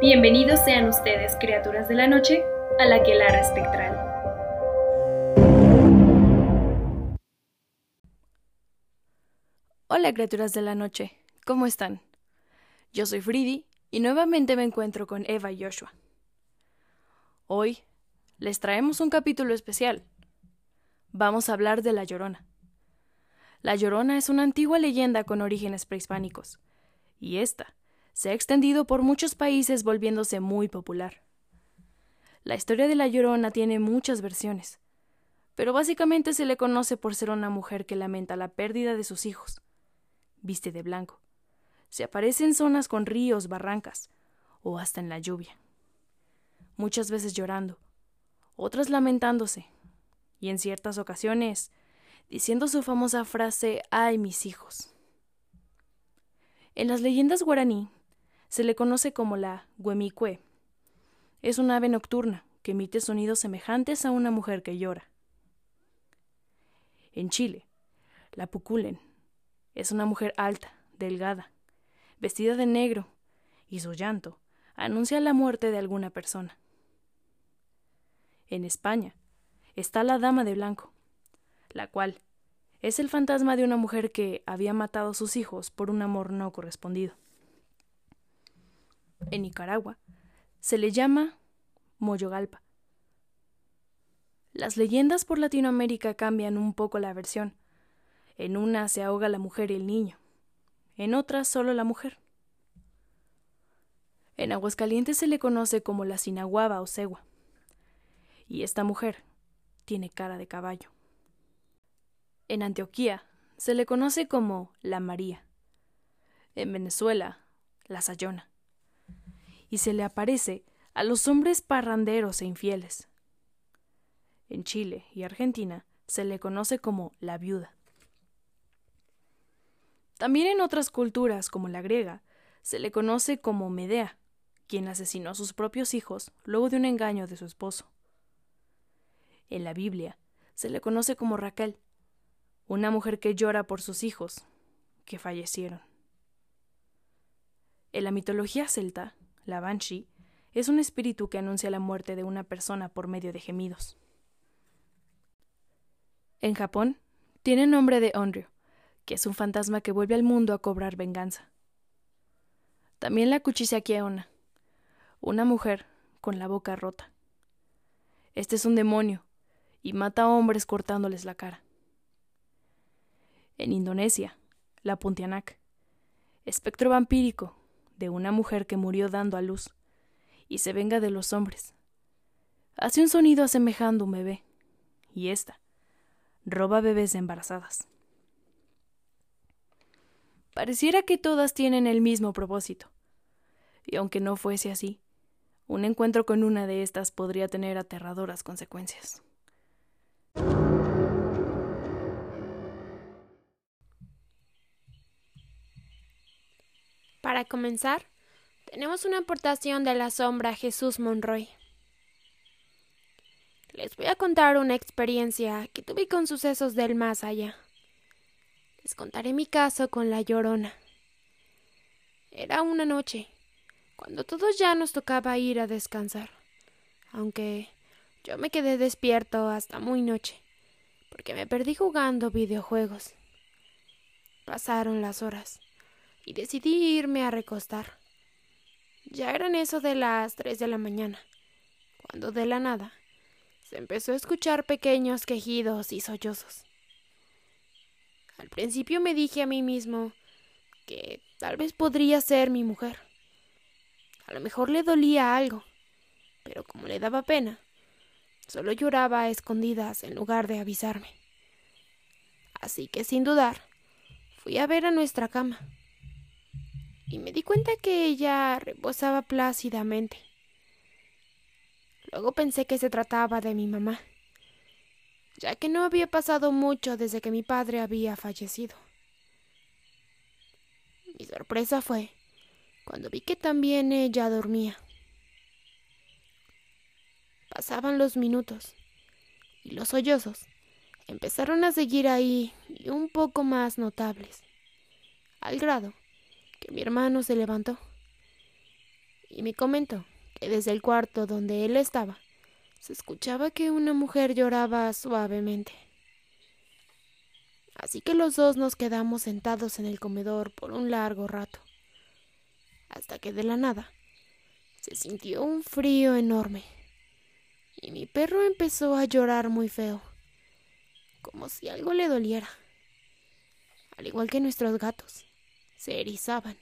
Bienvenidos sean ustedes, criaturas de la noche, a la Quelara Espectral. Hola, criaturas de la noche, ¿cómo están? Yo soy Fridi y nuevamente me encuentro con Eva y Joshua. Hoy les traemos un capítulo especial. Vamos a hablar de La Llorona. La Llorona es una antigua leyenda con orígenes prehispánicos, y esta se ha extendido por muchos países volviéndose muy popular. La historia de La Llorona tiene muchas versiones, pero básicamente se le conoce por ser una mujer que lamenta la pérdida de sus hijos. Viste de blanco. Se aparece en zonas con ríos, barrancas, o hasta en la lluvia. Muchas veces llorando, otras lamentándose, y en ciertas ocasiones diciendo su famosa frase ¡Ay, mis hijos! En las leyendas guaraní se le conoce como la huemicue. Es una ave nocturna que emite sonidos semejantes a una mujer que llora. En Chile, la puculen es una mujer alta, delgada, vestida de negro, y su llanto anuncia la muerte de alguna persona. En España está la Dama de Blanco, la cual es el fantasma de una mujer que había matado a sus hijos por un amor no correspondido. En Nicaragua se le llama Moyogalpa. Las leyendas por Latinoamérica cambian un poco la versión. En una se ahoga la mujer y el niño, en otra solo la mujer. En Aguascalientes se le conoce como la sinaguaba o cegua. Y esta mujer tiene cara de caballo. En Antioquía se le conoce como la María. En Venezuela, la Sayona. Y se le aparece a los hombres parranderos e infieles. En Chile y Argentina se le conoce como la viuda. También en otras culturas, como la griega, se le conoce como Medea, quien asesinó a sus propios hijos luego de un engaño de su esposo. En la Biblia se le conoce como Raquel, una mujer que llora por sus hijos, que fallecieron. En la mitología celta, la Banshee es un espíritu que anuncia la muerte de una persona por medio de gemidos. En Japón, tiene nombre de Onryo, que es un fantasma que vuelve al mundo a cobrar venganza. También la Kuchisakiona, una mujer con la boca rota. Este es un demonio y mata a hombres cortándoles la cara en Indonesia, la Pontianak, espectro vampírico de una mujer que murió dando a luz y se venga de los hombres. Hace un sonido asemejando un bebé, y ésta roba bebés embarazadas. Pareciera que todas tienen el mismo propósito, y aunque no fuese así, un encuentro con una de estas podría tener aterradoras consecuencias. Para comenzar, tenemos una aportación de la sombra Jesús Monroy. Les voy a contar una experiencia que tuve con sucesos del más allá. Les contaré mi caso con la llorona. Era una noche, cuando todos ya nos tocaba ir a descansar, aunque yo me quedé despierto hasta muy noche, porque me perdí jugando videojuegos. Pasaron las horas y decidí irme a recostar. Ya eran eso de las tres de la mañana, cuando de la nada se empezó a escuchar pequeños quejidos y sollozos. Al principio me dije a mí mismo que tal vez podría ser mi mujer. A lo mejor le dolía algo, pero como le daba pena, solo lloraba a escondidas en lugar de avisarme. Así que sin dudar, fui a ver a nuestra cama y me di cuenta que ella reposaba plácidamente. Luego pensé que se trataba de mi mamá, ya que no había pasado mucho desde que mi padre había fallecido. Mi sorpresa fue cuando vi que también ella dormía. Pasaban los minutos y los sollozos empezaron a seguir ahí y un poco más notables, al grado mi hermano se levantó y me comentó que desde el cuarto donde él estaba se escuchaba que una mujer lloraba suavemente. Así que los dos nos quedamos sentados en el comedor por un largo rato, hasta que de la nada se sintió un frío enorme y mi perro empezó a llorar muy feo, como si algo le doliera, al igual que nuestros gatos, se erizaban.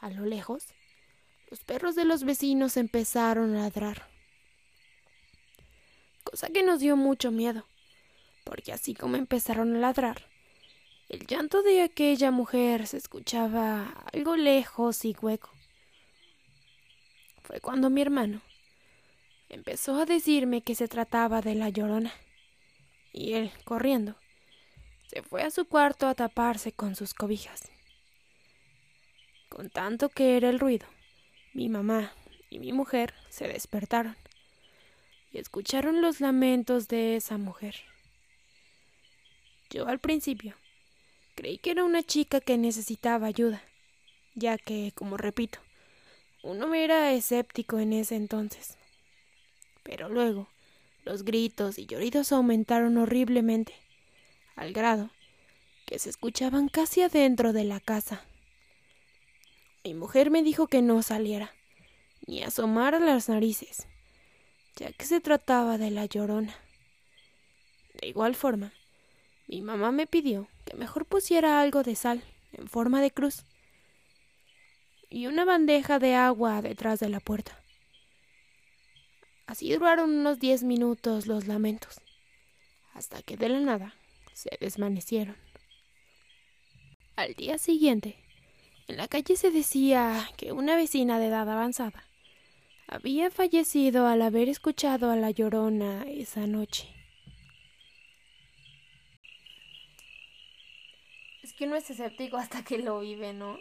A lo lejos, los perros de los vecinos empezaron a ladrar, cosa que nos dio mucho miedo, porque así como empezaron a ladrar, el llanto de aquella mujer se escuchaba algo lejos y hueco. Fue cuando mi hermano empezó a decirme que se trataba de la llorona, y él, corriendo, se fue a su cuarto a taparse con sus cobijas. Con tanto que era el ruido, mi mamá y mi mujer se despertaron y escucharon los lamentos de esa mujer. Yo al principio creí que era una chica que necesitaba ayuda, ya que, como repito, uno era escéptico en ese entonces. Pero luego los gritos y lloridos aumentaron horriblemente, al grado que se escuchaban casi adentro de la casa. Mi mujer me dijo que no saliera, ni asomara las narices, ya que se trataba de la llorona. De igual forma, mi mamá me pidió que mejor pusiera algo de sal en forma de cruz y una bandeja de agua detrás de la puerta. Así duraron unos diez minutos los lamentos, hasta que de la nada se desvanecieron. Al día siguiente, en la calle se decía que una vecina de edad avanzada había fallecido al haber escuchado a la llorona esa noche. Es que uno es escéptico hasta que lo vive, ¿no?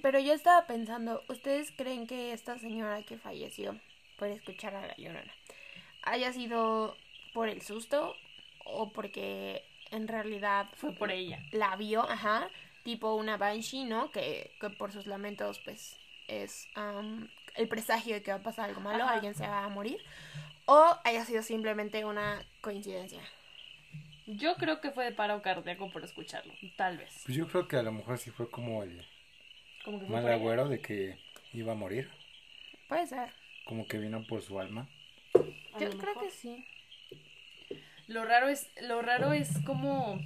Pero yo estaba pensando, ¿ustedes creen que esta señora que falleció por escuchar a la llorona haya sido por el susto o porque en realidad Fue por ella. la vio, ajá, tipo una banshee, ¿no? Que, que por sus lamentos, pues, es am, el presagio de que va a pasar algo malo, Ajá. alguien se va a morir, o haya sido simplemente una coincidencia. Yo creo que fue de paro cardíaco por escucharlo, tal vez. Pues yo creo que a lo mejor sí fue como el Como que fue mal agüero de que iba a morir. Puede ser. Como que vino por su alma. A Yo creo mejor. que sí. Lo raro es, lo raro es como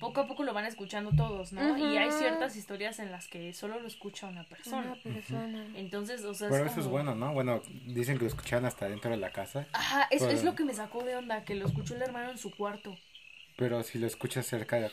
poco a poco lo van escuchando todos, ¿no? Y hay ciertas historias en las que solo lo escucha una persona. Una persona. Entonces, o sea, Pero es eso es como- bueno, ¿no? Bueno, dicen que lo escuchaban hasta dentro de la casa. Ajá, es, es lo que me sacó de onda, que lo escuchó el hermano en su cuarto. Pero si lo escuchas cerca, Es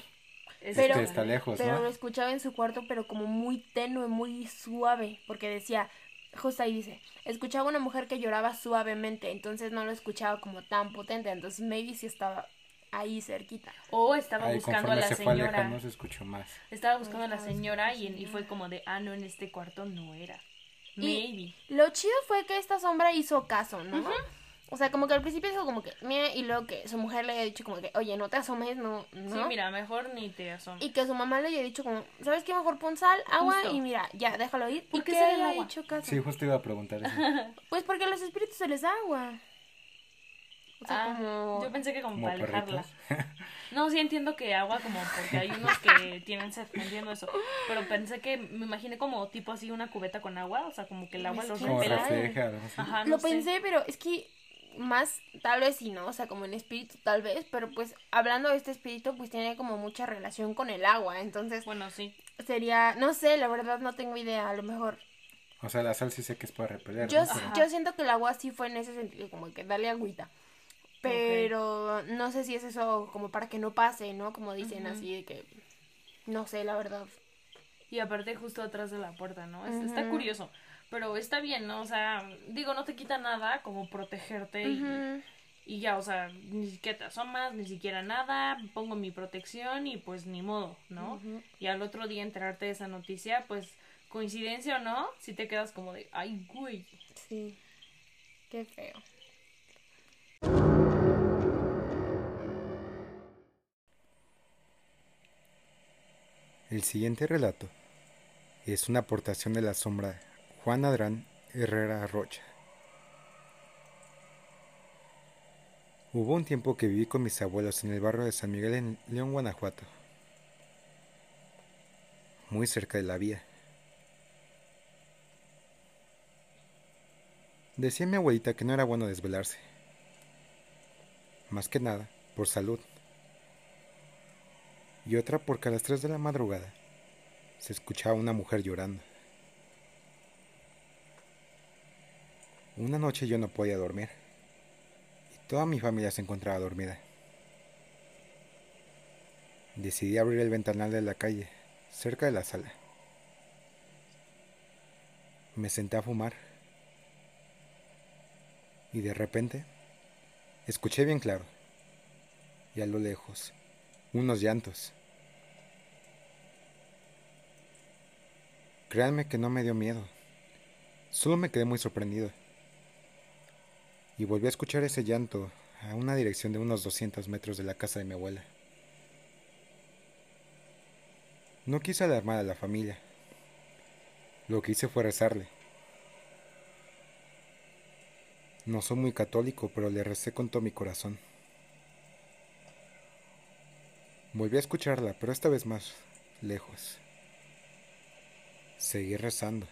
este, Pero- está lejos, Pero ¿no? lo escuchaba en su cuarto, pero como muy tenue, muy suave, porque decía, justo ahí dice, escuchaba una mujer que lloraba suavemente, entonces no lo escuchaba como tan potente, entonces maybe sí estaba ahí cerquita. O estaba Ahí buscando a la se fue señora. alejando se escuchó más. Estaba buscando a la señora y, y fue como de, ah, no, en este cuarto no era. Y- Maybe. Lo chido fue que esta sombra hizo caso, ¿no? O sea, como que al principio dijo como que, mira, y luego que su mujer le había dicho como que, oye, no te asomes, no, no. Sí, mira, mejor ni te asomes. Y que su mamá le había dicho como, ¿sabes qué? Mejor pon sal, agua Justo. y mira, ya, déjalo ir. ¿Por ¿Y qué el haya agua? hecho caso? Sí, justo iba a preguntar eso. Pues porque a los espíritus se les da agua. O sea, Ah, como... Yo pensé que como, Como para alejarla. No, sí entiendo que agua como porque hay unos que tienen sed, entiendo eso. Pero pensé que, me imaginé como tipo así una cubeta con agua, o sea, como que el agua los repela. refleja. Ajá, no Lo sé. pensé, pero es que más, tal vez sí, ¿no? O sea, como en espíritu, tal vez, pero pues hablando de este espíritu, pues tiene como mucha relación con el agua, entonces Bueno, sí. sería, no sé, la verdad no tengo idea, a lo mejor. O sea, la sal sí sé que es para repeler. Yo, ¿no? Pero- yo siento que el agua sí fue en ese sentido, como que darle agüita. Pero no sé si es eso como para que no pase, ¿no? Como dicen así de que, no sé, la verdad. Y aparte justo atrás de la puerta, ¿no? Es- Está curioso. Pero está bien, ¿no? O sea, digo, no te quita nada como protegerte y, y ya, o sea, ni siquiera te asomas, ni siquiera nada, pongo mi protección y pues ni modo, ¿no? Y al otro día enterarte de esa noticia, pues coincidencia o no, si te quedas como de, ay, güey. Sí, qué feo. El siguiente relato es una aportación de la sombra Juan Adrán Herrera Rocha. Hubo un tiempo que viví con mis abuelos en el barrio de San Miguel en León, Guanajuato, muy cerca de la vía. Decía mi abuelita que no era bueno desvelarse, más que nada por salud, y otra porque a las 3 de la madrugada se escuchaba una mujer llorando. Una noche yo no podía dormir y toda mi familia se encontraba dormida. Decidí abrir el ventanal de la calle, cerca de la sala. Me senté a fumar y de repente escuché bien claro y a lo lejos unos llantos. Créanme que no me dio miedo, solo me quedé muy sorprendido y volví a escuchar ese llanto a una dirección de unos 200 metros de la casa de mi abuela. No quise alarmar a la familia. Lo que hice fue rezarle. No soy muy católico, pero le recé con todo mi corazón. Volví a escucharla, pero esta vez más lejos. Seguí rezando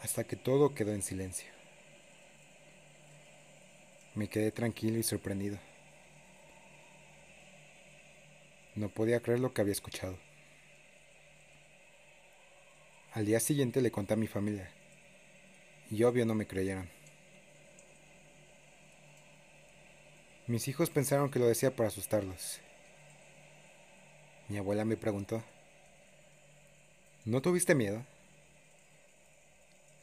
hasta que todo quedó en silencio. Me quedé tranquilo y sorprendido. No podía creer lo que había escuchado. Al día siguiente le conté a mi familia, y obvio no me creyeron. Mis hijos pensaron que lo decía para asustarlos. Mi abuela me preguntó, ¿no tuviste miedo?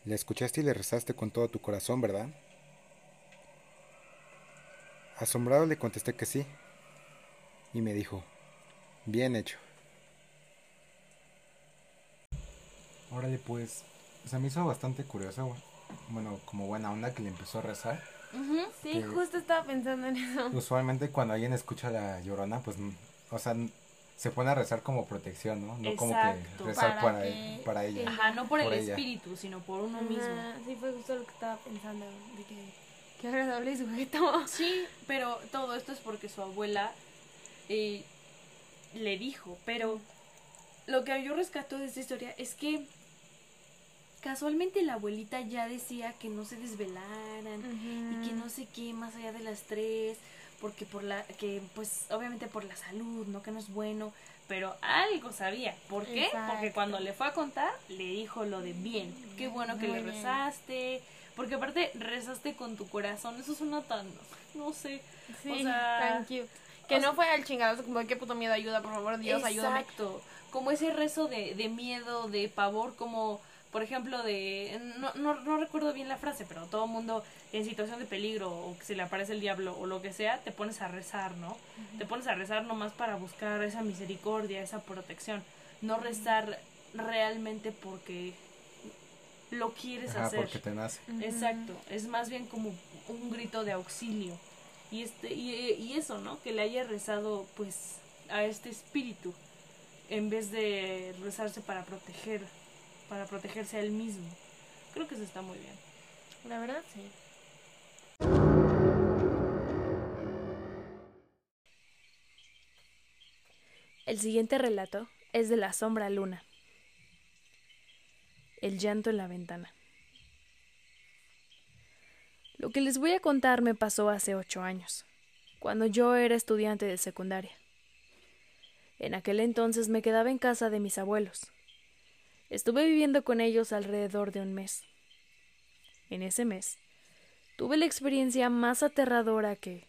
Le escuchaste y le rezaste con todo tu corazón, ¿verdad? Asombrado le contesté que sí. Y me dijo, bien hecho. Órale, pues, se me hizo bastante curioso, bueno, como buena onda que le empezó a rezar. Sí, justo estaba pensando en eso. Usualmente cuando alguien escucha la llorona, pues, o sea, se pone a rezar como protección, ¿no? No como que rezar para, para, ella. Ajá, no por, el espíritu, sino por uno mismo. Sí, fue justo lo que estaba pensando, de que Qué agradable sujeto. Sí, pero todo esto es porque su abuela eh, le dijo. Pero lo que yo rescato de esta historia es que casualmente la abuelita ya decía que no se desvelaran y que no sé qué más allá de las tres porque por la que pues obviamente por la salud no que no es bueno pero algo sabía ¿por qué? porque cuando le fue a contar le dijo lo de bien qué bueno que le rezaste porque aparte rezaste con tu corazón. Eso suena tan. No sé. Sí, o sea, Que no fue al chingadazo como qué puto miedo, ayuda, por favor, Dios, ayúdame. Exacto. Como ese rezo de, de miedo, de pavor, como por ejemplo, de. No, no, no recuerdo bien la frase, pero todo mundo en situación de peligro o que se le aparece el diablo o lo que sea, te pones a rezar, ¿no? Te pones a rezar nomás para buscar esa misericordia, esa protección. No rezar realmente porque lo quieres hacer. porque te nace. Exacto, es más bien como un grito de auxilio. Y este y, eso, ¿no? Que le haya rezado pues a este espíritu en vez de rezarse para proteger para protegerse a él mismo. Creo que eso está muy bien. La verdad sí. El siguiente relato es de la sombra luna el llanto en la ventana. Lo que les voy a contar me pasó hace ocho años, cuando yo era estudiante de secundaria. En aquel entonces me quedaba en casa de mis abuelos. Estuve viviendo con ellos alrededor de un mes. En ese mes, tuve la experiencia más aterradora que,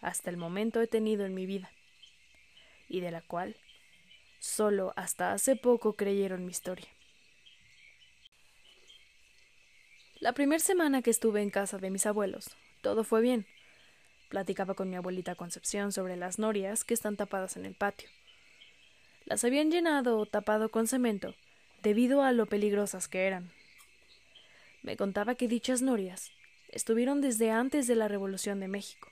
hasta el momento, he tenido en mi vida, y de la cual solo hasta hace poco creyeron mi historia. La primera semana que estuve en casa de mis abuelos, todo fue bien. Platicaba con mi abuelita Concepción sobre las norias que están tapadas en el patio. Las habían llenado o tapado con cemento debido a lo peligrosas que eran. Me contaba que dichas norias estuvieron desde antes de la Revolución de México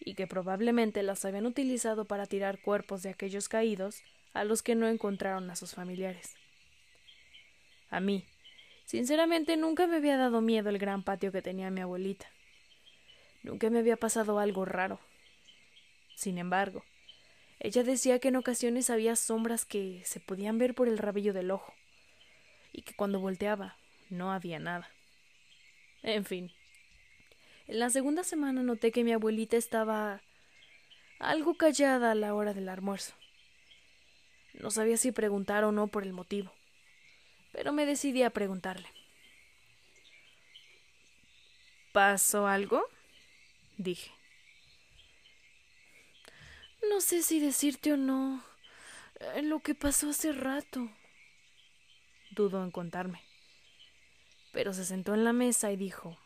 y que probablemente las habían utilizado para tirar cuerpos de aquellos caídos a los que no encontraron a sus familiares. A mí, sinceramente, nunca me había dado miedo el gran patio que tenía mi abuelita. Nunca me había pasado algo raro. Sin embargo, ella decía que en ocasiones había sombras que se podían ver por el rabillo del ojo, y que cuando volteaba no había nada. En fin, en la segunda semana noté que mi abuelita estaba algo callada a la hora del almuerzo. No sabía si preguntar o no por el motivo, pero me decidí a preguntarle. ¿Pasó algo? dije. No sé si decirte o no eh, lo que pasó hace rato. Dudó en contarme. Pero se sentó en la mesa y dijo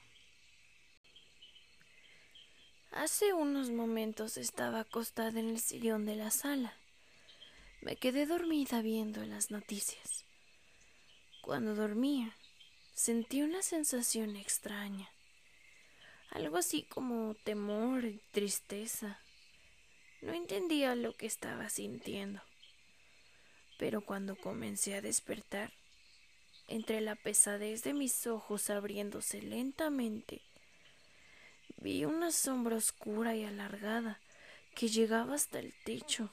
Hace unos momentos estaba acostada en el sillón de la sala. Me quedé dormida viendo las noticias. Cuando dormía, sentí una sensación extraña. Algo así como temor y tristeza. No entendía lo que estaba sintiendo. Pero cuando comencé a despertar, entre la pesadez de mis ojos abriéndose lentamente, vi una sombra oscura y alargada que llegaba hasta el techo.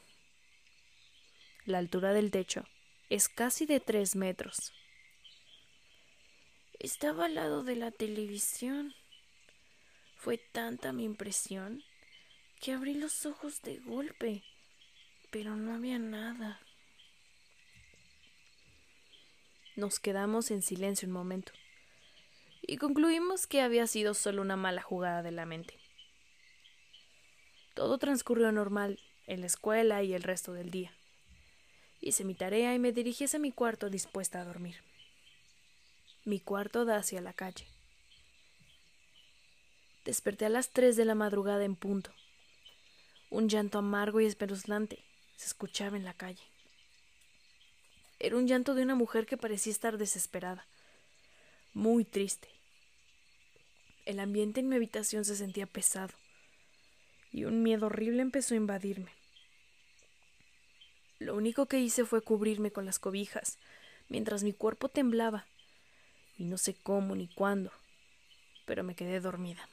La altura del techo es casi de tres metros. Estaba al lado de la televisión. Fue tanta mi impresión que abrí los ojos de golpe, pero no había nada. Nos quedamos en silencio un momento y concluimos que había sido solo una mala jugada de la mente. Todo transcurrió normal en la escuela y el resto del día. Hice mi tarea y me dirigí hacia mi cuarto dispuesta a dormir. Mi cuarto da hacia la calle. Desperté a las tres de la madrugada en punto. Un llanto amargo y espeluznante se escuchaba en la calle. Era un llanto de una mujer que parecía estar desesperada, muy triste. El ambiente en mi habitación se sentía pesado y un miedo horrible empezó a invadirme. Lo único que hice fue cubrirme con las cobijas, mientras mi cuerpo temblaba, y no sé cómo ni cuándo, pero me quedé dormida.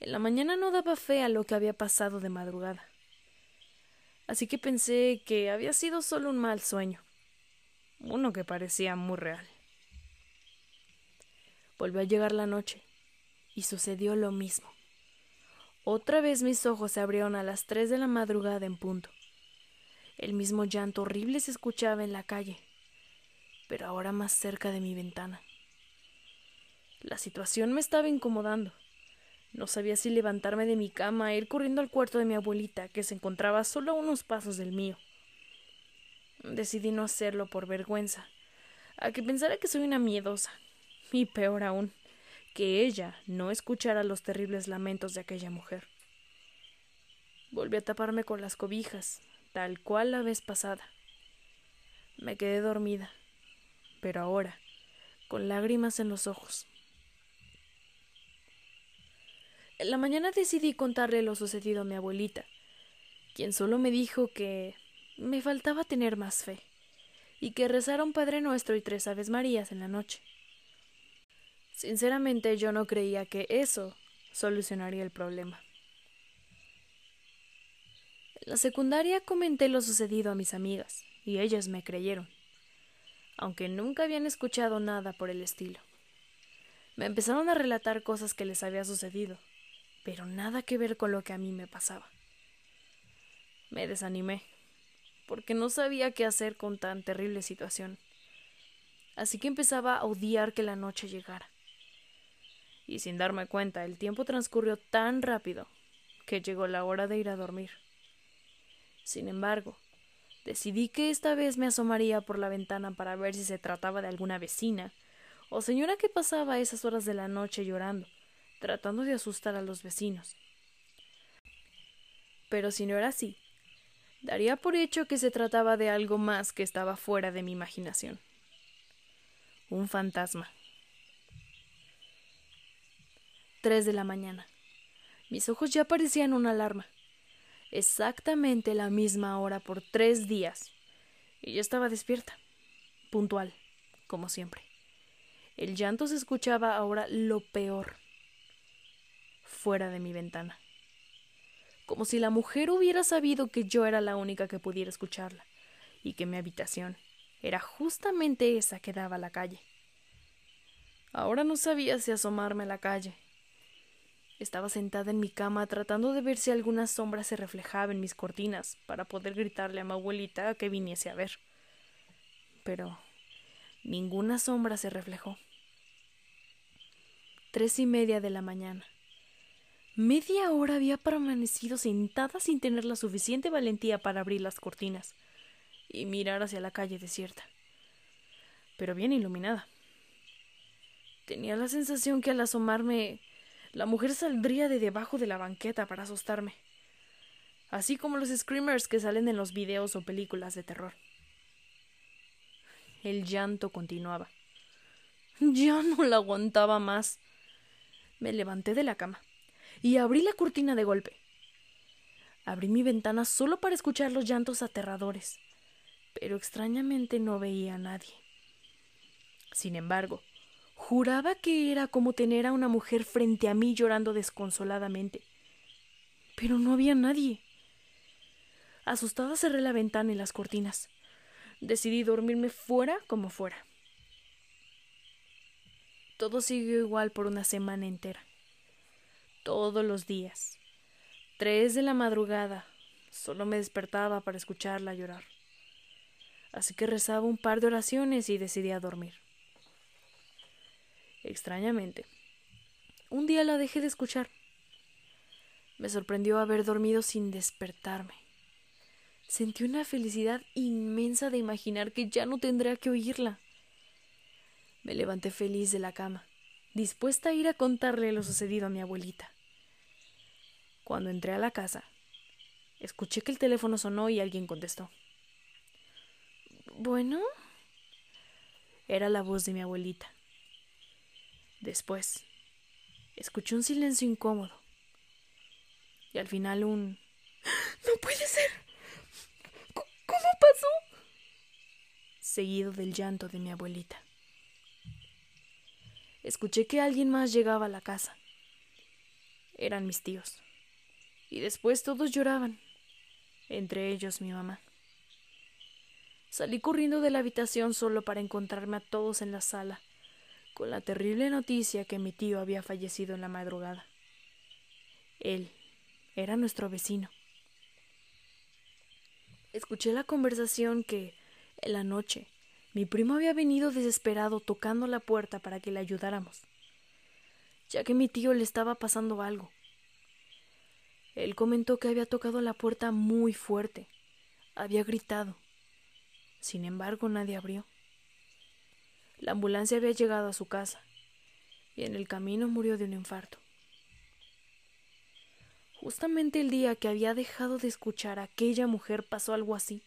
En la mañana no daba fe a lo que había pasado de madrugada. Así que pensé que había sido solo un mal sueño, uno que parecía muy real. Volvió a llegar la noche, y sucedió lo mismo. Otra vez mis ojos se abrieron a las tres de la madrugada en punto. El mismo llanto horrible se escuchaba en la calle, pero ahora más cerca de mi ventana. La situación me estaba incomodando. No sabía si levantarme de mi cama e ir corriendo al cuarto de mi abuelita, que se encontraba solo a unos pasos del mío. Decidí no hacerlo por vergüenza, a que pensara que soy una miedosa, y peor aún, que ella no escuchara los terribles lamentos de aquella mujer. Volví a taparme con las cobijas, tal cual la vez pasada. Me quedé dormida, pero ahora, con lágrimas en los ojos. En la mañana decidí contarle lo sucedido a mi abuelita, quien solo me dijo que me faltaba tener más fe, y que rezara un Padre Nuestro y tres Aves Marías en la noche. Sinceramente yo no creía que eso solucionaría el problema. En la secundaria comenté lo sucedido a mis amigas, y ellas me creyeron, aunque nunca habían escuchado nada por el estilo. Me empezaron a relatar cosas que les había sucedido, pero nada que ver con lo que a mí me pasaba. Me desanimé, porque no sabía qué hacer con tan terrible situación. Así que empezaba a odiar que la noche llegara. Y sin darme cuenta, el tiempo transcurrió tan rápido que llegó la hora de ir a dormir. Sin embargo, decidí que esta vez me asomaría por la ventana para ver si se trataba de alguna vecina o señora que pasaba esas horas de la noche llorando tratando de asustar a los vecinos. Pero si no era así, daría por hecho que se trataba de algo más que estaba fuera de mi imaginación. Un fantasma. Tres de la mañana. Mis ojos ya parecían una alarma. Exactamente la misma hora por tres días. Y yo estaba despierta. puntual, como siempre. El llanto se escuchaba ahora lo peor, fuera de mi ventana. Como si la mujer hubiera sabido que yo era la única que pudiera escucharla, y que mi habitación era justamente esa que daba a la calle. Ahora no sabía si asomarme a la calle. Estaba sentada en mi cama tratando de ver si alguna sombra se reflejaba en mis cortinas para poder gritarle a mi abuelita que viniese a ver. Pero ninguna sombra se reflejó. Tres y media de la mañana. Media hora había permanecido sentada sin tener la suficiente valentía para abrir las cortinas y mirar hacia la calle desierta, pero bien iluminada. Tenía la sensación que al asomarme la mujer saldría de debajo de la banqueta para asustarme, así como los screamers que salen en los videos o películas de terror. El llanto continuaba. Ya no la aguantaba más. Me levanté de la cama y abrí la cortina de golpe. Abrí mi ventana solo para escuchar los llantos aterradores, pero extrañamente no veía a nadie. Sin embargo, Juraba que era como tener a una mujer frente a mí llorando desconsoladamente. Pero no había nadie. Asustada cerré la ventana y las cortinas. Decidí dormirme fuera como fuera. Todo siguió igual por una semana entera. Todos los días. Tres de la madrugada. Solo me despertaba para escucharla llorar. Así que rezaba un par de oraciones y decidí a dormir extrañamente. Un día la dejé de escuchar. Me sorprendió haber dormido sin despertarme. Sentí una felicidad inmensa de imaginar que ya no tendría que oírla. Me levanté feliz de la cama, dispuesta a ir a contarle lo sucedido a mi abuelita. Cuando entré a la casa, escuché que el teléfono sonó y alguien contestó. Bueno, era la voz de mi abuelita. Después, escuché un silencio incómodo. Y al final un... ¡No puede ser! ¿Cómo pasó? Seguido del llanto de mi abuelita. Escuché que alguien más llegaba a la casa. Eran mis tíos. Y después todos lloraban, entre ellos mi mamá. Salí corriendo de la habitación solo para encontrarme a todos en la sala, con la terrible noticia que mi tío había fallecido en la madrugada. Él era nuestro vecino. Escuché la conversación que, en la noche, mi primo había venido desesperado tocando la puerta para que le ayudáramos, ya que mi tío le estaba pasando algo. Él comentó que había tocado la puerta muy fuerte, había gritado. Sin embargo, nadie abrió. La ambulancia había llegado a su casa y en el camino murió de un infarto. Justamente el día que había dejado de escuchar a aquella mujer pasó algo así.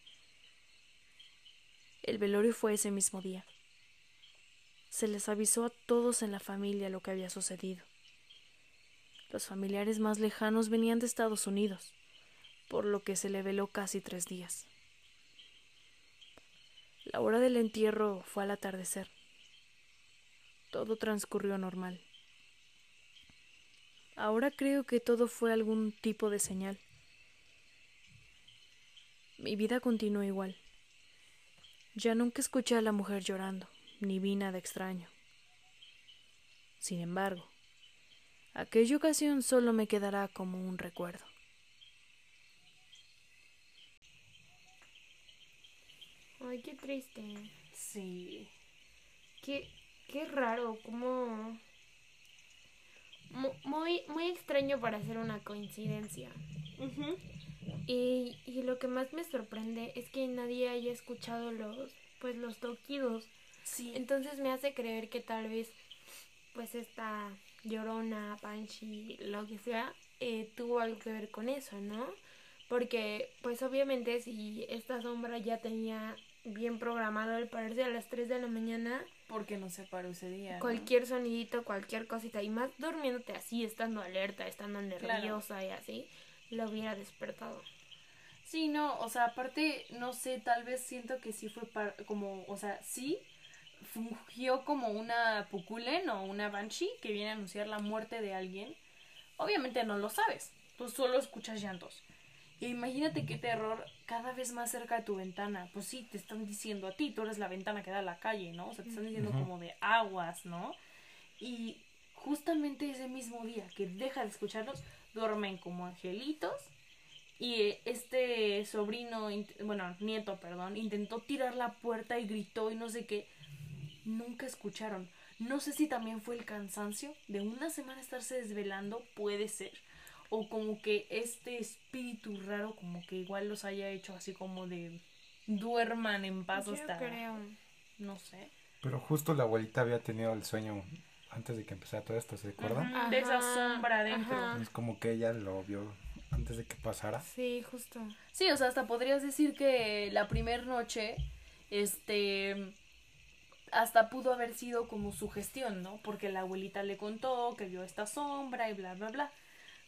El velorio fue ese mismo día. Se les avisó a todos en la familia lo que había sucedido. Los familiares más lejanos venían de Estados Unidos, por lo que se le veló casi tres días. La hora del entierro fue al atardecer. Todo transcurrió normal. Ahora creo que todo fue algún tipo de señal. Mi vida continuó igual. Ya nunca escuché a la mujer llorando, ni vi nada extraño. Sin embargo, aquella ocasión solo me quedará como un recuerdo. Ay, qué triste. Sí. Qué, Qué raro, como... Muy, muy extraño para hacer una coincidencia. y, y lo que más me sorprende es que nadie haya escuchado los, pues los toquidos. Sí. Entonces me hace creer que tal vez, pues esta llorona, Panchi, lo que sea, eh, tuvo algo que ver con eso, ¿no? Porque, pues obviamente si esta sombra ya tenía bien programado el pararse a las 3 de la mañana. Porque no se paró ese día. Cualquier sonidito, cualquier cosita. Y más durmiéndote así, estando alerta, estando nerviosa y así, lo hubiera despertado. Sí, no, o sea, aparte, no sé, tal vez siento que sí fue par- como, o sea, sí fungió como una Pukulen o una Banshee que viene a anunciar la muerte de alguien. Obviamente no lo sabes, tú solo escuchas llantos. E imagínate qué terror cada vez más cerca de tu ventana. Pues sí, te están diciendo a ti, tú eres la ventana que da a la calle, ¿no? O sea, te están diciendo como de aguas, ¿no? Y justamente ese mismo día que deja de escucharlos, duermen como angelitos. Y eh, este sobrino, bueno, nieto, perdón, intentó tirar la puerta y gritó y no sé qué. Nunca escucharon. No sé si también fue el cansancio de una semana estarse desvelando, puede ser. O como que este espíritu raro como que igual los haya hecho así como de duerman en paz Yo hasta... creo. No sé. Pero justo la abuelita había tenido el sueño antes de que empezara todo esto, ¿se acuerdan? De esa sombra adentro. ajá. Es como que ella lo vio antes de que pasara. Sí, justo. Sí, o sea, hasta podrías decir que la primera noche, este, hasta pudo haber sido como su gestión, ¿no? Porque la abuelita le contó que vio esta sombra y bla, bla, bla.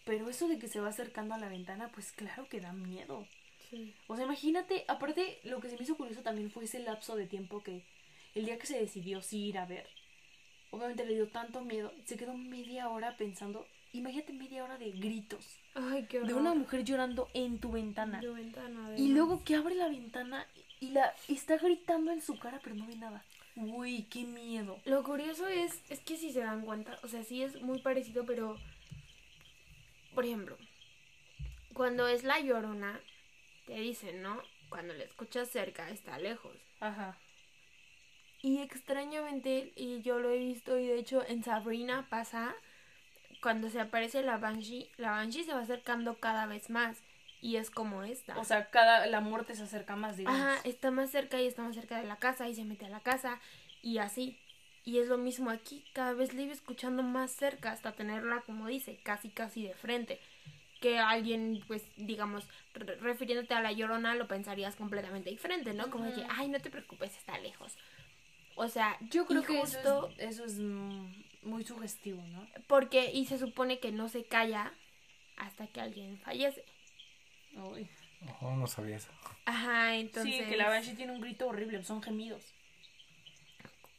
Pero eso de que se va acercando a la ventana, pues claro que da miedo. Sí. O sea, imagínate, aparte, lo que se me hizo curioso también fue ese lapso de tiempo que el día que se decidió sí ir a ver, obviamente le dio tanto miedo, se quedó media hora pensando, imagínate media hora de gritos, Ay, qué horror. de una mujer llorando en tu ventana. Tu ventana, Y luego que abre la ventana y la está gritando en su cara, pero no ve nada. Uy, qué miedo. Lo curioso es, es que si se dan cuenta, o sea, sí es muy parecido, pero, por ejemplo, cuando es la llorona, te dicen, ¿no? Cuando la escuchas cerca, está lejos. Ajá. Y extrañamente, y yo lo he visto, y de hecho en Sabrina pasa, cuando se aparece la Banshee, la Banshee se va acercando cada vez más. Y es como esta. O sea, cada la muerte se acerca más, digamos. Ajá, está más cerca y está más cerca de la casa y se mete a la casa y así. Y es lo mismo aquí, cada vez la iba escuchando más cerca hasta tenerla, como dice, casi casi de frente. Que alguien, pues, digamos, re- refiriéndote a la llorona, lo pensarías completamente diferente, ¿no? Como de que, ay, no te preocupes, está lejos. O sea, Yo creo que justo eso es, eso es mm, muy sugestivo, ¿no? porque, y se supone que no se calla hasta que alguien fallece. Uy. No sabía eso. Ajá, entonces. Sí, que la Banshee tiene un grito horrible, son gemidos.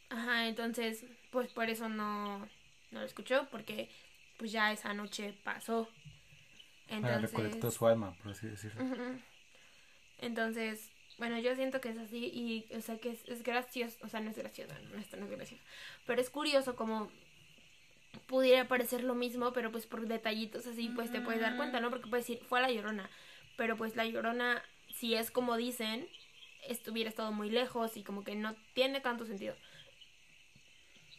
Ajá, entonces, pues por eso no, no lo escuchó, porque pues ya esa noche pasó. Ah, Entonces, recolectó su alma, por así decirlo. Entonces, bueno, yo siento que es así y, o sea, que es, es gracioso, o sea, no es gracioso, no, esto no es gracioso, pero es curioso como pudiera parecer lo mismo, pero pues por detallitos así, pues te puedes dar cuenta, ¿no? Porque puedes decir, fue a la llorona, pero pues la llorona, si es como dicen, estuviera estado muy lejos y como que no tiene tanto sentido.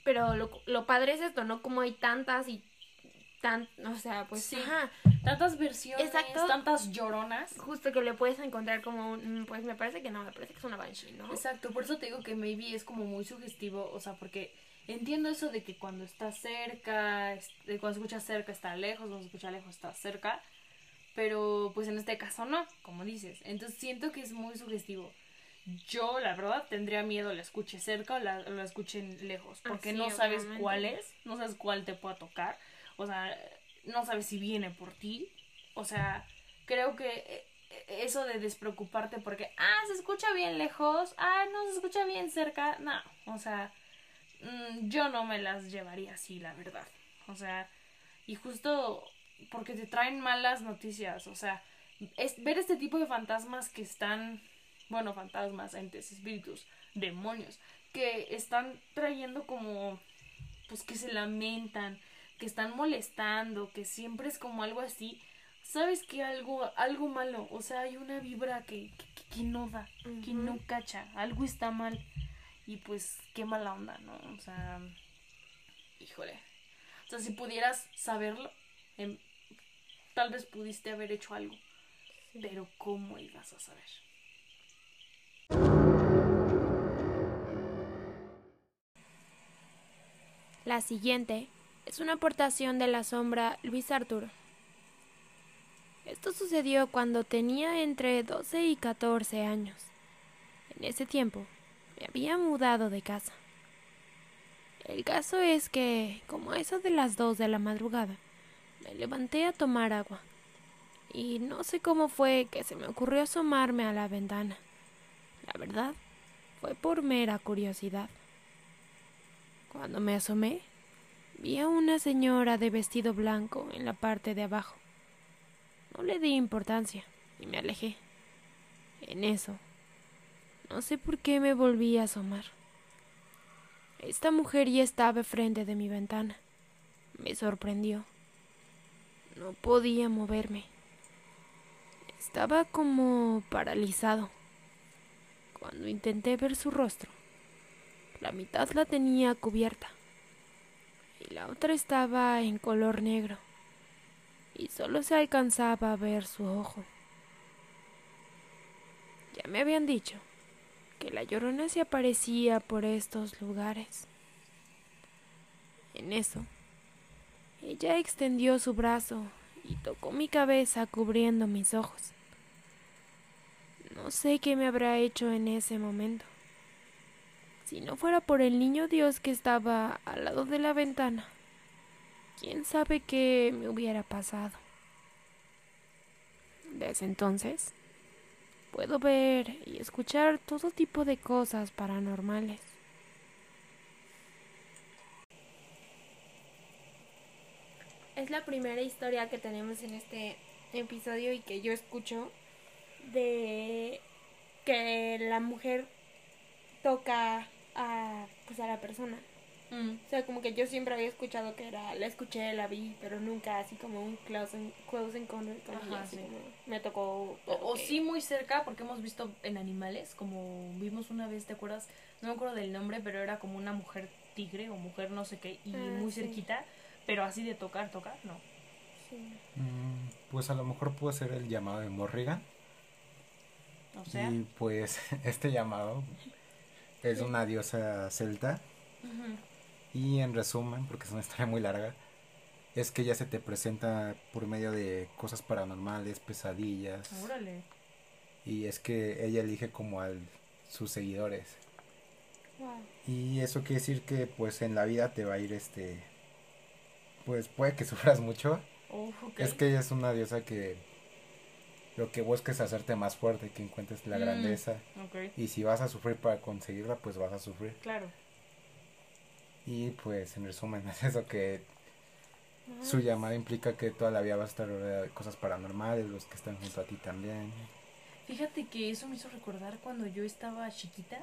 Pero lo, lo padre es esto, ¿no? Como hay tantas y tan, o sea, pues Sí. ajá, Tantas versiones, Exacto. tantas lloronas. justo que le puedes encontrar como un, mm, pues me parece que no, me parece que es una banshee, ¿no? Exacto, por eso te digo que maybe es como muy sugestivo, o sea, porque entiendo eso de que cuando está cerca, cuando escuchas cerca está lejos, cuando escucha lejos está cerca, pero pues en este caso no, como dices. Entonces siento que es muy sugestivo. Yo, la verdad, tendría miedo la escuche cerca o la, la escuche lejos, porque no sabes obviamente. cuál es, no sabes cuál te pueda tocar, o sea, no sabes si viene por ti, o sea, creo que eh, eso de despreocuparte porque, ah, se escucha bien lejos, ah, no se escucha bien cerca, no, o sea, mm, yo no me las llevaría así, la verdad, o sea, y justo porque te traen malas noticias, o sea, es ver este tipo de fantasmas que están, bueno, fantasmas, entes, espíritus, demonios, que están trayendo como, pues que se lamentan, que están molestando, que siempre es como algo así, sabes que algo, algo malo, o sea, hay una vibra que, que, que no da, que no cacha, algo está mal, y pues qué mala onda, ¿no? O sea, híjole, o sea, si pudieras saberlo, em, tal vez pudiste haber hecho algo, pero ¿cómo ibas a saber? La siguiente es una aportación de la sombra Luis Arturo. Esto sucedió cuando tenía entre 12 y 14 años. En ese tiempo me había mudado de casa. El caso es que, como a eso de las 2 de la madrugada, me levanté a tomar agua. y no sé cómo fue que se me ocurrió asomarme a la ventana. La verdad, fue por mera curiosidad. Cuando me asomé, vi a una señora de vestido blanco en la parte de abajo. No le di importancia y me alejé. En eso, no sé por qué me volví a asomar. Esta mujer ya estaba frente de mi ventana. Me sorprendió. No podía moverme. Estaba como paralizado. Cuando intenté ver su rostro, la mitad la tenía cubierta y la otra estaba en color negro y solo se alcanzaba a ver su ojo. Ya me habían dicho que la llorona se aparecía por estos lugares. En eso, ella extendió su brazo y tocó mi cabeza cubriendo mis ojos. No sé qué me habrá hecho en ese momento. Si no fuera por el niño Dios que estaba al lado de la ventana, quién sabe qué me hubiera pasado. Desde entonces, puedo ver y escuchar todo tipo de cosas paranormales. Es la primera historia que tenemos en este episodio y que yo escucho de que la mujer toca a pues a la persona. Mm. O sea, como que yo siempre había escuchado que era, la escuché, la vi, pero nunca así como un close, en- close encounter con Ajá, ella, sí. como me tocó. O, o que- sí muy cerca, porque hemos visto en animales, como vimos una vez, ¿te acuerdas? No me acuerdo del nombre, pero era como una mujer tigre o mujer no sé qué, y Ah, muy sí. cerquita, pero así de tocar, tocar, no. sí. Mm, Pues a lo mejor puede ser el llamado de Morrigan. O sea, Y pues este llamado es una diosa celta. Y en resumen, porque es una historia muy larga, es que ella se te presenta por medio de cosas paranormales, pesadillas. órale. Y es que ella elige como a sus seguidores. Wow. Y eso quiere decir que pues en la vida te va a ir este... Pues puede que sufras mucho. Es que ella es una diosa que lo que busca es hacerte más fuerte, que encuentres la Mm. grandeza. Y si vas a sufrir para conseguirla, pues vas a sufrir. claro. Y pues en resumen es eso que su llamada implica que toda la vida vas a estar rodeada de cosas paranormales, los que están junto a ti también. Fíjate que eso me hizo recordar cuando yo estaba chiquita,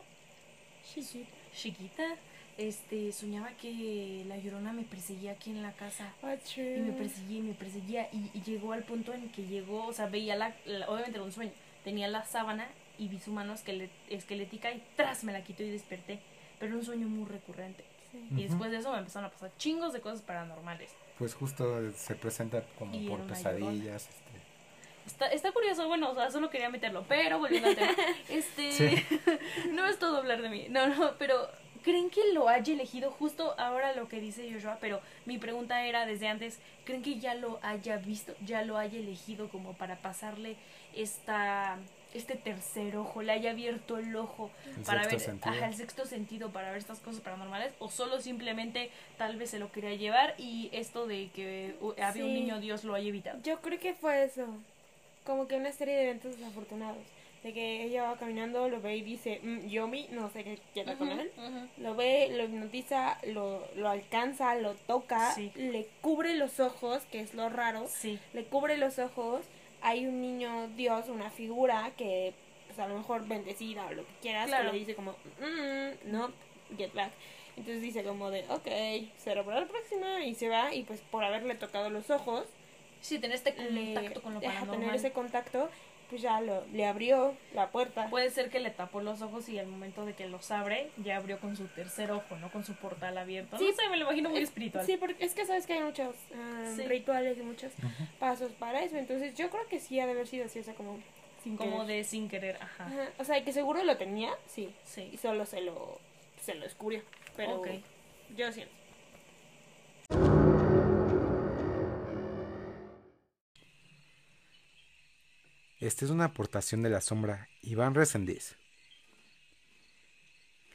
chiquita, este, soñaba que la llorona me perseguía aquí en la casa. Ah, Y me perseguía y me perseguía y, y llegó al punto en que llegó, o sea, veía la, la- obviamente era un sueño, tenía la sábana y vi su mano esquelética y tras me la quitó y desperté, pero era un sueño muy recurrente. Sí. Y después de eso me empezaron a pasar chingos de cosas paranormales. Pues justo se presenta como Y por pesadillas. Este, Está, está curioso, bueno, o sea, solo quería meterlo, pero volviendo al tema, este, Sí. no es todo hablar de mí, no, no, pero ¿creen que lo haya elegido justo ahora lo que dice Joshua? Pero mi pregunta era desde antes, ¿creen que ya lo haya visto, ya lo haya elegido como para pasarle esta, este tercer ojo, le haya abierto el ojo El para ver, ajá, el sexto sentido para ver estas cosas paranormales, o solo simplemente tal vez se lo quería llevar y esto de que uh, había un niño Dios lo haya evitado? Yo creo que fue eso. Como que una serie de eventos desafortunados. De que ella va caminando, lo ve y dice, "Mm, Yomi, no sé qué quiera con Ujú, él. ujú. Lo ve, lo hipnotiza, lo, lo alcanza, lo toca, Sí. le cubre los ojos, que es lo raro. Sí. Le cubre los ojos. Hay un niño Dios, una figura que, pues a lo mejor bendecida o lo que quieras, Claro. que le dice como, "Mm, no, get back. Entonces dice como de, ok, será para la próxima. Y se va, y pues por haberle tocado los ojos, Sí, tener este le- contacto con lo paranormal. tener ese contacto, pues ya lo, le abrió la puerta. Puede ser que le tapó los ojos y al momento de que los abre, ya abrió con su tercer ojo, ¿no? Con su portal abierto. Sí. no sé, me lo imagino muy Es- espiritual. Sí, porque es que sabes que hay muchos Sí. rituales y muchos pasos para eso. Entonces yo creo que sí ha de haber sido así, o sea, como sin Como querer. de sin querer, ajá. Ajá, O sea, que seguro lo tenía, sí. Y Sí. solo se lo, se lo descubrió. Pero Ok. yo siento. Esta es una aportación de la sombra Iván Resendiz.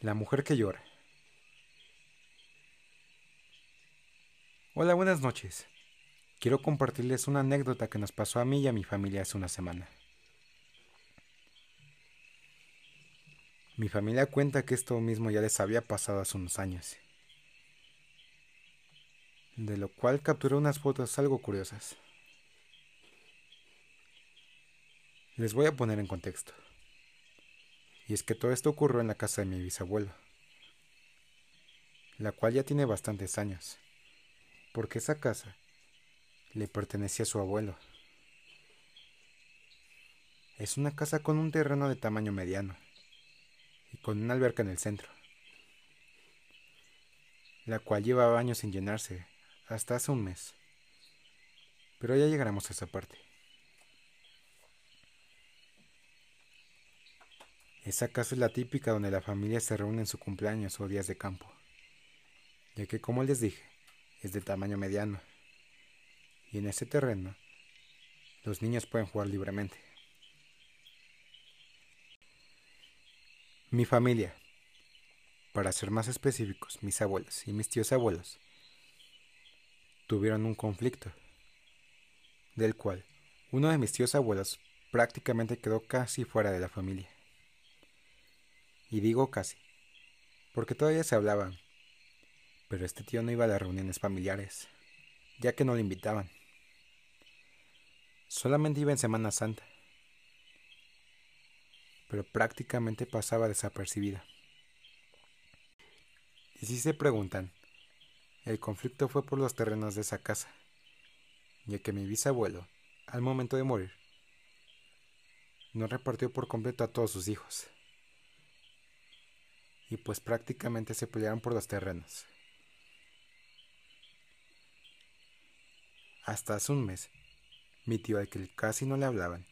La mujer que llora. Hola, buenas noches. quiero compartirles una anécdota que nos pasó a mí y a mi familia hace una semana. Mi familia cuenta que esto mismo ya les había pasado hace unos años, de lo cual capturé unas fotos algo curiosas. Les voy a poner en contexto. Y es que todo esto ocurrió en la casa de mi bisabuelo, la cual ya tiene bastantes años, porque esa casa le pertenecía a su abuelo. Es una casa con un terreno de tamaño mediano y con una alberca en el centro, la cual llevaba años sin llenarse, hasta hace un mes. Pero ya llegaremos a esa parte. Esa casa es la típica donde la familia se reúne en su cumpleaños o días de campo, ya que como les dije, es de tamaño mediano, y en ese terreno los niños pueden jugar libremente. Mi familia, para ser más específicos, mis abuelos y mis tíos abuelos, tuvieron un conflicto, del cual uno de mis tíos abuelos prácticamente quedó casi fuera de la familia. Y digo casi, porque todavía se hablaban, pero este tío no iba a las reuniones familiares, ya que no lo invitaban. Solamente iba en Semana Santa pero prácticamente pasaba desapercibida. Y si se preguntan, el conflicto fue por los terrenos de esa casa, ya que mi bisabuelo, al momento de morir, no repartió por completo a todos sus hijos. Y pues prácticamente se pelearon por los terrenos. Hasta hace un mes, mi tío al que casi no le hablaban,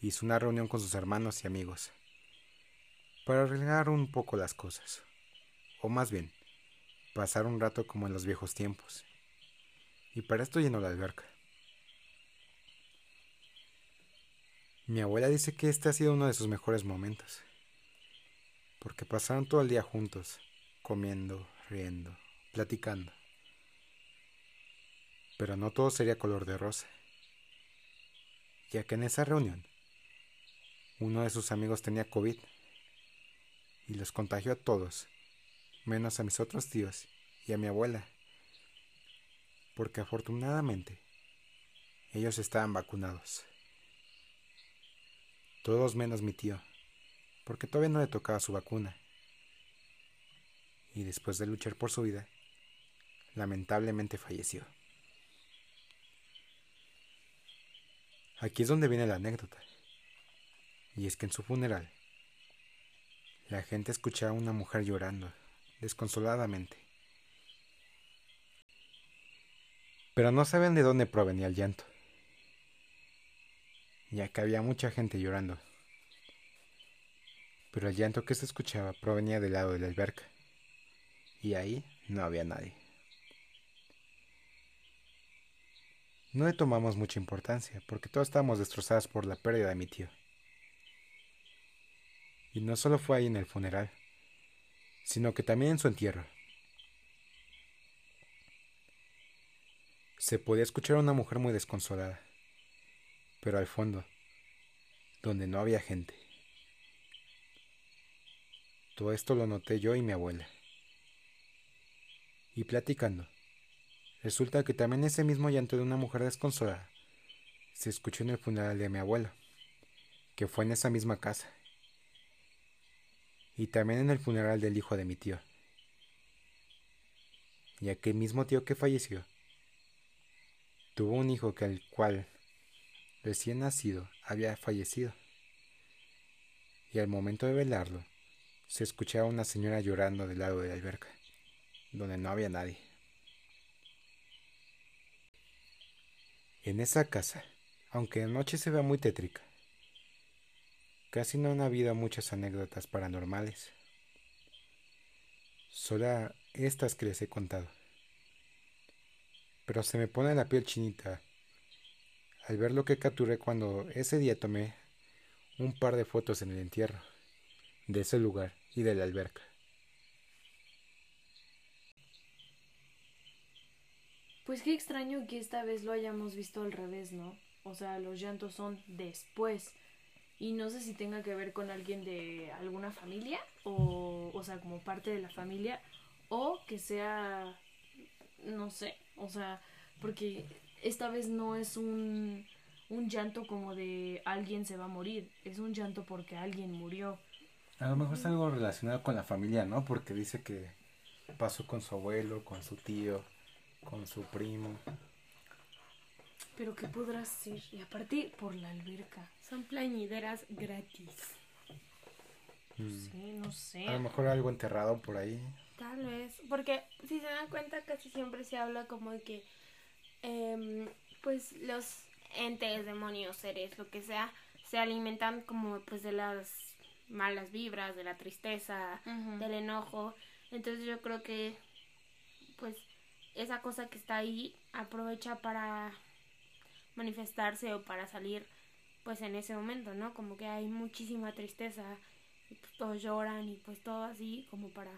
hizo una reunión con sus hermanos y amigos para arreglar un poco las cosas, o más bien, pasar un rato como en los viejos tiempos. Y para esto llenó la alberca. Mi abuela dice que este ha sido uno de sus mejores momentos, porque pasaron todo el día juntos, comiendo, riendo, platicando. Pero no todo sería color de rosa, ya que en esa reunión uno de sus amigos tenía COVID y los contagió a todos, menos a mis otros tíos y a mi abuela, porque afortunadamente ellos estaban vacunados. Todos menos mi tío, porque todavía no le tocaba su vacuna. Y después de luchar por su vida, lamentablemente falleció. Aquí es donde viene la anécdota. Y es que en su funeral, la gente escuchaba a una mujer llorando, desconsoladamente. Pero no saben de dónde provenía el llanto, ya que había mucha gente llorando. Pero el llanto que se escuchaba provenía del lado de la alberca, y ahí no había nadie. No le tomamos mucha importancia, porque todos estábamos destrozados por la pérdida de mi tío. Y no solo fue ahí en el funeral, sino que también en su entierro. Se podía escuchar a una mujer muy desconsolada, pero al fondo, donde no había gente. Todo esto lo noté yo y mi abuela. Y platicando, resulta que también ese mismo llanto de una mujer desconsolada se escuchó en el funeral de mi abuelo, que fue en esa misma casa y también en el funeral del hijo de mi tío. Y aquel mismo tío que falleció tuvo un hijo que al cual recién nacido había fallecido. Y al momento de velarlo, se escuchaba una señora llorando del lado de la alberca, donde no había nadie. En esa casa, aunque de noche se vea muy tétrica, Casi no han habido muchas anécdotas paranormales. Solo estas que les he contado. Pero se me pone la piel chinita al ver lo que capturé cuando ese día tomé un par de fotos en el entierro de ese lugar y de la alberca. Pues qué extraño que esta vez lo hayamos visto al revés, ¿no? O sea, los llantos son después. Y no sé si tenga que ver con alguien de alguna familia, o, o sea, como parte de la familia, o que sea, no sé, o sea, porque esta vez no es un, un llanto como de alguien se va a morir, es un llanto porque alguien murió. A lo mejor es algo relacionado con la familia, ¿no? Porque dice que pasó con su abuelo, con su tío, con su primo. Pero ¿qué podrá ser? Y aparte por la alberca. Son plañideras gratis. Mm. Sí, no sé. A lo mejor algo enterrado por ahí. Tal vez, porque si se dan cuenta casi siempre se habla como de que em, pues los entes, demonios, seres, lo que sea, se alimentan como pues de las malas vibras, de la tristeza, del enojo. Entonces yo creo que pues esa cosa que está ahí aprovecha para manifestarse o para salir pues en ese momento, ¿no? Como que hay muchísima tristeza y pues todos lloran y pues todo así como para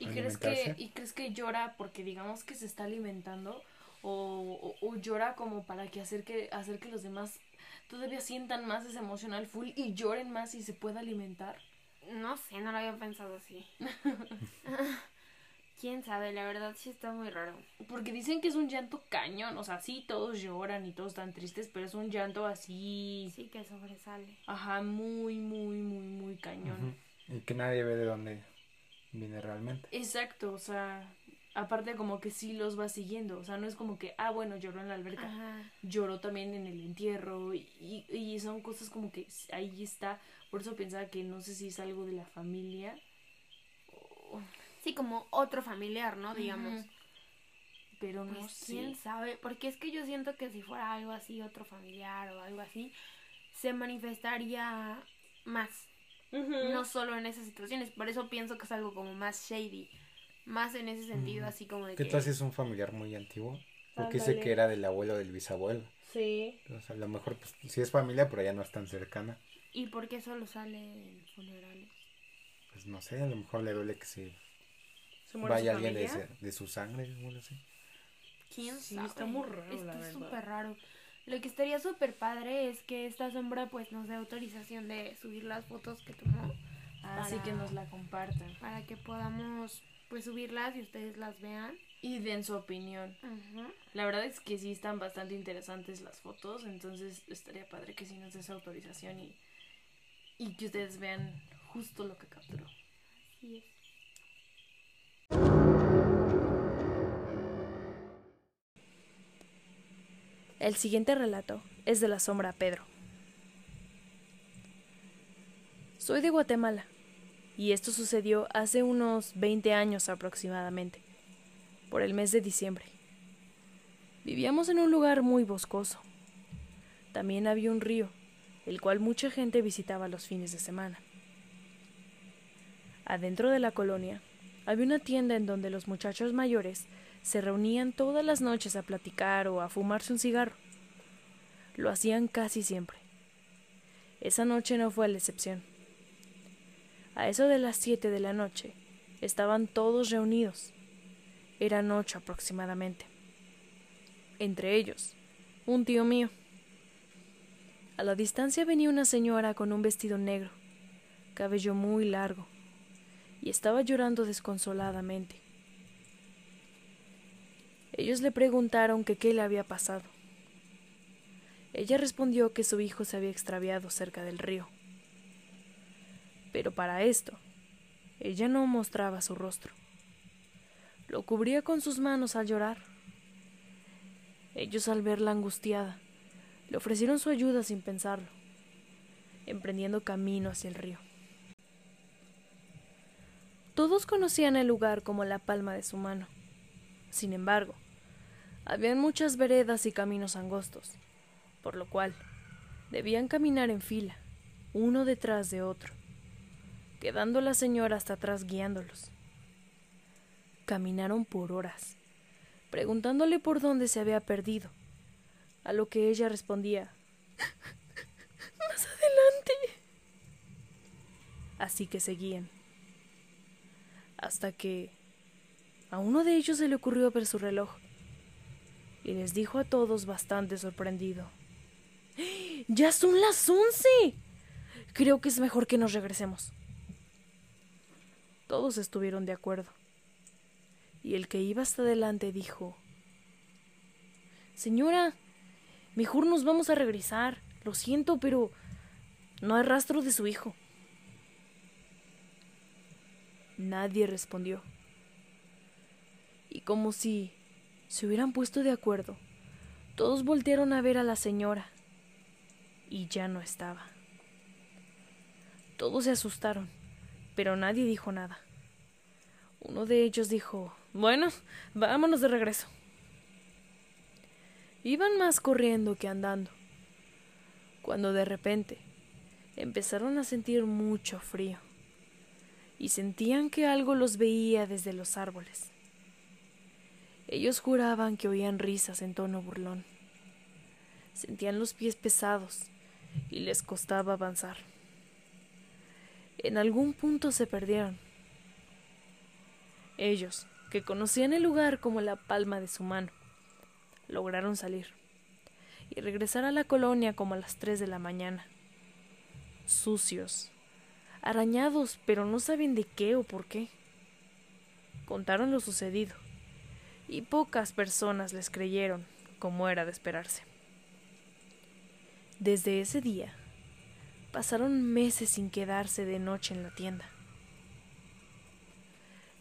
¿Y crees, que. ¿Y crees que llora porque digamos que se está alimentando? O, o, o llora como para que hacer, que hacer que los demás todavía sientan más ese emocional full y lloren más y se pueda alimentar? No sé, no lo había pensado así. Quién sabe, la verdad sí está muy raro. Porque dicen que es un llanto cañón, o sea, sí, todos lloran y todos están tristes, pero es un llanto así, Sí que sobresale. ajá, muy, muy, muy, muy cañón. Y que nadie ve de dónde viene realmente. Exacto, o sea, aparte como que sí los va siguiendo, o sea, no es como que, ah, bueno, lloró en la alberca, Ajá. lloró también en el entierro y, y, y son cosas como que ahí está, por eso pensaba que no sé si es algo de la familia. Sí, como otro familiar, ¿no? Digamos. Pero no Pues sé. quién sabe, porque es que yo siento que si fuera algo así, otro familiar o algo así, se manifestaría más. No solo en esas situaciones, por eso pienso que es algo como más shady. Más en ese sentido, Mm. así como de ¿Qué que... tal si es un familiar muy antiguo? Porque dice Ándale. que era del abuelo del bisabuelo. Sí. Entonces, a lo mejor, pues, sí es familia, pero ya no es tan cercana. ¿Y por qué solo sale en funerales? Pues no sé, a lo mejor le duele que se ¿Se muere vaya su alguien de, de su sangre así. ¿Quién Sí, sabe? está muy raro, Está súper raro. Lo que estaría súper padre es que esta sombra pues nos dé autorización de subir las fotos que tomó Así para- que nos la compartan. para que podamos pues subirlas y ustedes las vean. Y den su opinión. Ajá. La verdad es que sí están bastante interesantes las fotos, entonces estaría padre que sí nos des autorización y, y que ustedes vean justo lo que capturó. Así es. El siguiente relato es de la sombra Pedro. Soy de Guatemala y esto sucedió hace unos 20 años aproximadamente, por el mes de diciembre. Vivíamos en un lugar muy boscoso. También había un río, el cual mucha gente visitaba los fines de semana. Adentro de la colonia había una tienda en donde los muchachos mayores se reunían todas las noches a platicar o a fumarse un cigarro. Lo hacían casi siempre. Esa noche no fue la excepción. A eso de las siete de la noche estaban todos reunidos. Eran ocho aproximadamente. Entre ellos, un tío mío. A la distancia venía una señora con un vestido negro, cabello muy largo, y estaba llorando desconsoladamente. Ellos le preguntaron que qué le había pasado. Ella respondió que su hijo se había extraviado cerca del río. Pero para esto, ella no mostraba su rostro. Lo cubría con sus manos al llorar. Ellos al verla angustiada, le ofrecieron su ayuda sin pensarlo, emprendiendo camino hacia el río. Todos conocían el lugar como la palma de su mano. Sin embargo, habían muchas veredas y caminos angostos, por lo cual debían caminar en fila, uno detrás de otro, quedando la señora hasta atrás guiándolos. Caminaron por horas, preguntándole por dónde se había perdido, a lo que ella respondía, Más adelante. Así que seguían, hasta que a uno de ellos se le ocurrió ver su reloj y les dijo a todos bastante sorprendido. ¡Ya son las once! Creo que es mejor que nos regresemos. Todos estuvieron de acuerdo. Y el que iba hasta adelante dijo, Señora, mejor nos vamos a regresar. Lo siento, pero no hay rastro de su hijo. Nadie respondió. Y como si se hubieran puesto de acuerdo, todos voltearon a ver a la señora. Y ya no estaba. Todos se asustaron, pero nadie dijo nada. Uno de ellos dijo, bueno, vámonos de regreso. Iban más corriendo que andando, cuando de repente empezaron a sentir mucho frío y sentían que algo los veía desde los árboles. Ellos juraban que oían risas en tono burlón. Sentían los pies pesados y les costaba avanzar. En algún punto se perdieron. Ellos, que conocían el lugar como la palma de su mano, lograron salir y regresar a la colonia como a las tres de la mañana. Sucios, arañados, pero no saben de qué o por qué. Contaron lo sucedido, y pocas personas les creyeron, como era de esperarse. Desde ese día, pasaron meses sin quedarse de noche en la tienda.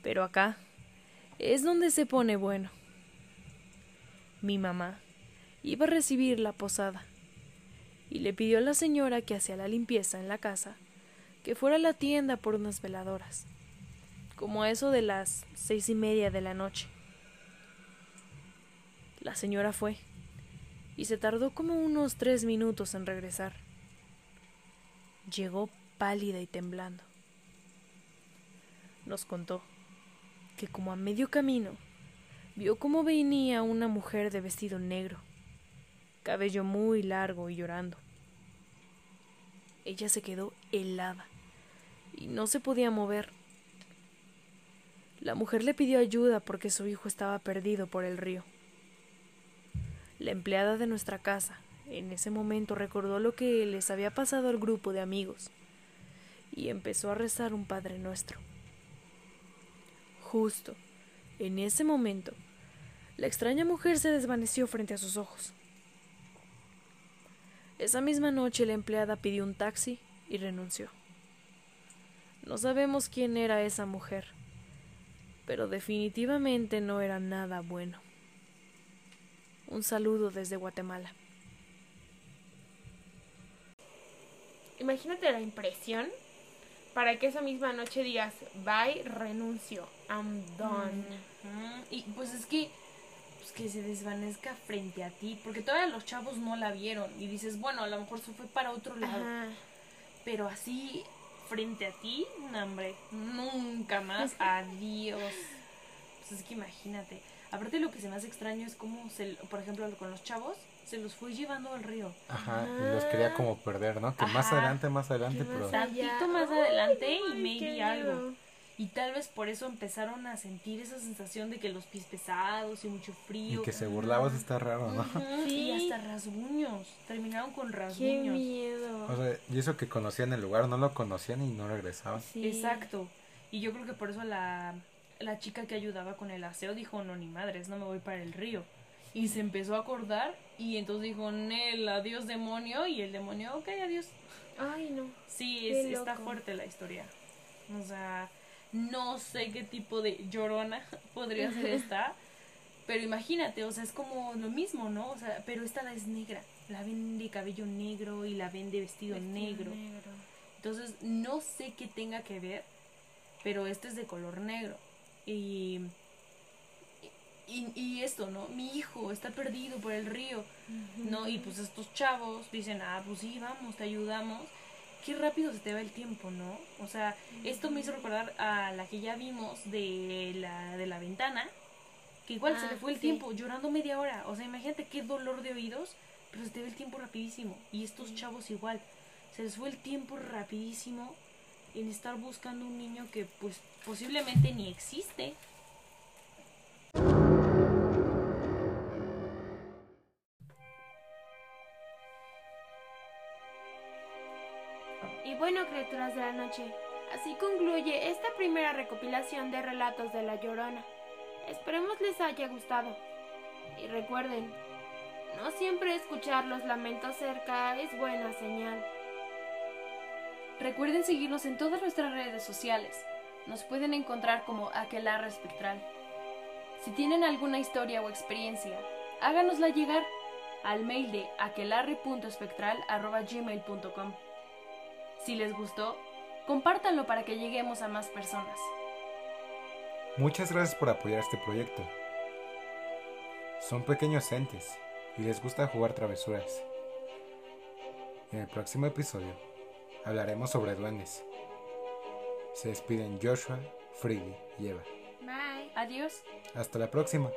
Pero acá es donde se pone bueno. Mi mamá iba a recibir la posada y le pidió a la señora que hacía la limpieza en la casa que fuera a la tienda por unas veladoras, como eso de las seis y media de la noche. La señora fue y se tardó como unos tres minutos en regresar. Llegó pálida y temblando. Nos contó que como a medio camino vio cómo venía una mujer de vestido negro, cabello muy largo y llorando. Ella se quedó helada y no se podía mover. La mujer le pidió ayuda porque su hijo estaba perdido por el río. La empleada de nuestra casa en ese momento recordó lo que les había pasado al grupo de amigos y empezó a rezar un Padre Nuestro. Justo en ese momento, la extraña mujer se desvaneció frente a sus ojos. Esa misma noche la empleada pidió un taxi y renunció. No sabemos quién era esa mujer, pero definitivamente no era nada bueno. Un saludo desde Guatemala. Imagínate la impresión para que esa misma noche digas, bye, renuncio, I'm done. Y pues es que pues que se desvanezca frente a ti, porque todavía los chavos no la vieron y dices, bueno, a lo mejor se fue para otro lado, Ajá. pero así frente a ti, no, hombre, nunca más, adiós. Pues es que imagínate. Aparte lo que se me hace extraño es como, se, por ejemplo, con los chavos, se los fue llevando al río. Ajá, y los quería como perder, ¿no? Que más adelante, más adelante, ¿Qué pero... más Tantito más adelante Ay, y maybe qué algo. Y tal vez por eso empezaron a sentir esa sensación de que los pies pesados y mucho Y frío. que se burlabas está raro, ¿no? Ujú, Y Sí. hasta rasguños. Terminaron con Qué rasguños. miedo. O sea, y eso que conocían el lugar, no lo conocían y no regresaban. Sí. Exacto. Y yo creo que por eso la, la chica que ayudaba con el aseo dijo, no, ni madres, no me voy para el río. Y se empezó a acordar y entonces dijo, Nel, adiós demonio. Y el demonio, ok, adiós. Ay, no. Sí, es, está fuerte la historia. O sea, no sé qué tipo de llorona podría ser esta. Pero imagínate, o sea, es como lo mismo, ¿no? O sea, pero esta es negra. La ven de cabello negro y la ven de vestido, Vestido negro. Entonces, no sé qué tenga que ver, pero este es de color negro. Y, y, y esto, ¿no? Mi hijo está perdido por el río, ¿no? Y pues estos chavos dicen, ah, pues sí, vamos, te ayudamos. Qué rápido se te va el tiempo, ¿no? O sea, esto me hizo recordar a la que ya vimos de la, de la ventana, que igual se Ah, le fue el sí. tiempo llorando media hora. O sea, imagínate qué dolor de oídos, pero se te va el tiempo rapidísimo. Y estos chavos igual, se les fue el tiempo rapidísimo en estar buscando un niño que pues posiblemente ni existe. Bueno, criaturas de la noche, así concluye esta primera recopilación de relatos de La Llorona. Esperemos les haya gustado. Y recuerden, no siempre escuchar los lamentos cerca es buena señal. Recuerden seguirnos en todas nuestras redes sociales. Nos pueden encontrar como Aquelarre Espectral. Si tienen alguna historia o experiencia, háganosla llegar al mail de aquelarre.espectral.gmail.com. Si les gustó, compártanlo para que lleguemos a más personas. Muchas gracias por apoyar este proyecto. Son pequeños entes y les gusta jugar travesuras. En el próximo episodio hablaremos sobre duendes. Se despiden Joshua, Freddy y Eva. Bye. Adiós. Hasta la próxima.